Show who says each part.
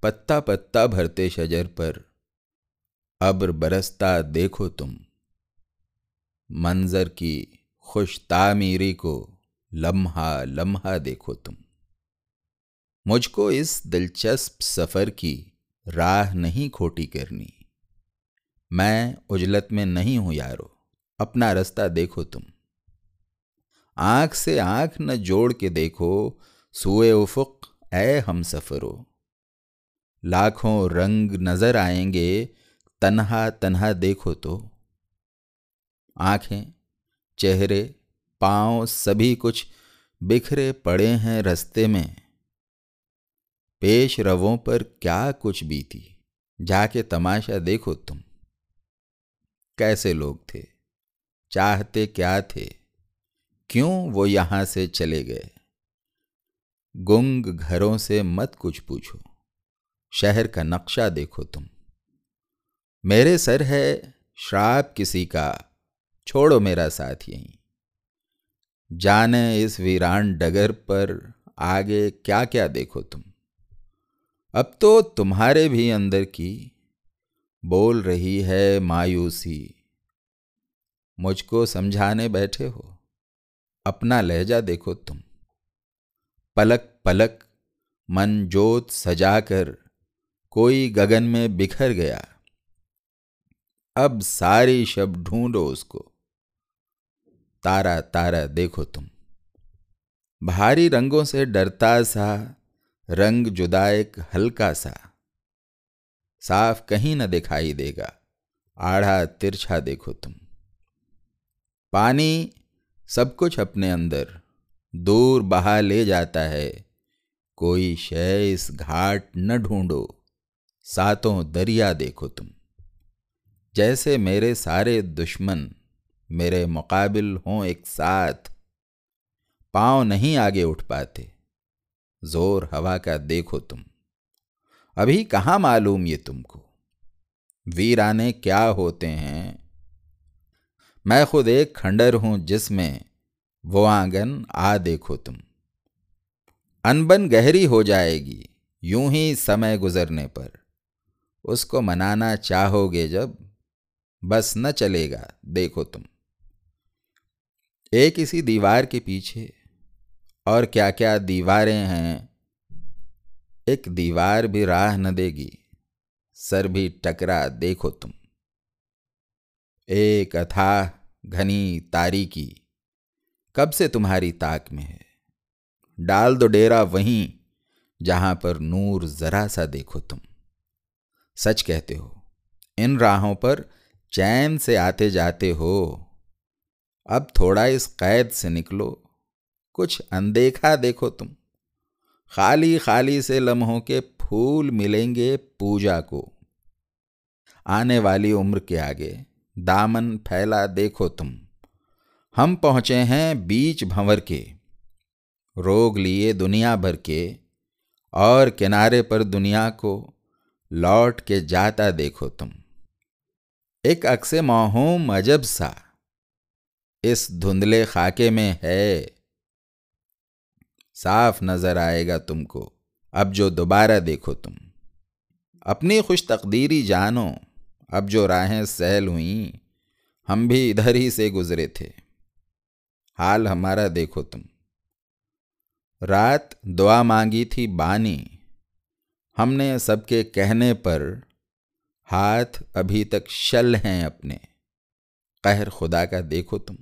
Speaker 1: پتا پتا بھرتے شجر پر۔ ابر برستا دیکھو تم۔ منظر کی خوش تعمیری کو لمحہ لمحہ دیکھو تم۔ مجھ کو اس دلچسپ سفر کی راہ نہیں کھوٹی کرنی۔ میں اجلت میں نہیں ہوں یارو، اپنا رستہ دیکھو تم۔ آنکھ سے آنکھ نہ جوڑ کے دیکھو، سوئے افق، اے ہم سفرو۔ لاکھوں رنگ نظر آئیں گے، تنہا تنہا دیکھو تو۔ آنکھیں، چہرے، پاؤں، سبھی کچھ بکھرے پڑے ہیں رستے میں۔ پیش رووں پر کیا کچھ بھی تھی جا کے تماشا دیکھو تم۔ کیسے لوگ تھے؟ چاہتے کیا تھے؟ کیوں وہ یہاں سے چلے گئے؟ گنگ گھروں سے مت کچھ پوچھو۔ شہر کا نقشہ دیکھو تم۔ میرے سر ہے شراپ کسی کا، چھوڑو میرا ساتھ یہیں۔ جانے اس ویران ڈگر پر آگے کیا کیا دیکھو تم۔ اب تو تمہارے بھی اندر کی بول رہی ہے مایوسی۔ مجھ کو سمجھانے بیٹھے ہو، اپنا لہجہ دیکھو تم۔ پلک پلک من جوت سجا کر کوئی گگن میں بکھر گیا۔ اب ساری شب ڈھونڈو اس کو۔ تارا تارا، دیکھو تم۔ بھاری رنگوں سے ڈرتا سا، رنگ جدا ایک ہلکا سا۔ صاف کہیں نہ دکھائی دے گا۔ آڑھا، ترچھا دیکھو تم۔ پانی سب کچھ اپنے اندر، دور بہا لے جاتا ہے۔ کوئی شے اس گھاٹ نہ ڈھونڈو۔ ساتوں دریا دیکھو تم۔ جیسے میرے سارے دشمن میرے مقابل ہوں ایک ساتھ، پاؤں نہیں آگے اٹھ پاتے، زور ہوا کا دیکھو تم۔ ابھی کہاں معلوم یہ تم کو؟ ویرانے کیا ہوتے ہیں؟ میں خود ایک کھنڈر ہوں جس میں وہ آنگن آ دیکھو تم۔ انبن گہری ہو جائے گی، یوں ہی سمے گزرنے پر۔ اس کو منانا چاہو گے جب بس نہ چلے گا، دیکھو تم۔ ایک اسی دیوار کے پیچھے اور کیا کیا دیواریں ہیں، ایک دیوار بھی راہ نہ دے گی، سر بھی ٹکرا، دیکھو تم۔ ایک اتھا گھنی تاریکی، کب سے تمہاری تاک میں ہے؟ ڈال دو ڈیرا وہیں جہاں پر نور ذرا سا دیکھو تم۔ سچ کہتے ہو۔ ان راہوں پر چین سے آتے جاتے ہو۔ اب تھوڑا اس قید سے نکلو۔ کچھ اندیکھا دیکھو تم۔ خالی خالی سے لمحوں کے پھول ملیں گے پوجا کو۔ آنے والی عمر کے آگے دامن پھیلا دیکھو تم۔ ہم پہنچے ہیں بیچ بھنور کے۔ روگ لیے دنیا بھر کے اور کنارے پر دنیا کو۔ لوٹ کے جاتا دیکھو تم۔ ایک عکس ماہوم عجب سا۔ اس دھندلے خاکے میں ہے۔ صاف نظر آئے گا تم کو۔ اب جو دوبارہ دیکھو تم۔ اپنی خوش تقدیری جانو۔ اب جو راہیں سہل ہوئیں۔ ہم بھی ادھر ہی سے گزرے تھے۔ حال ہمارا دیکھو تم۔ رات دعا مانگی تھی بانی۔ ہم نے سب کے کہنے پر ہاتھ ابھی تک شل ہیں اپنے۔ قہر خدا کا دیکھو تم۔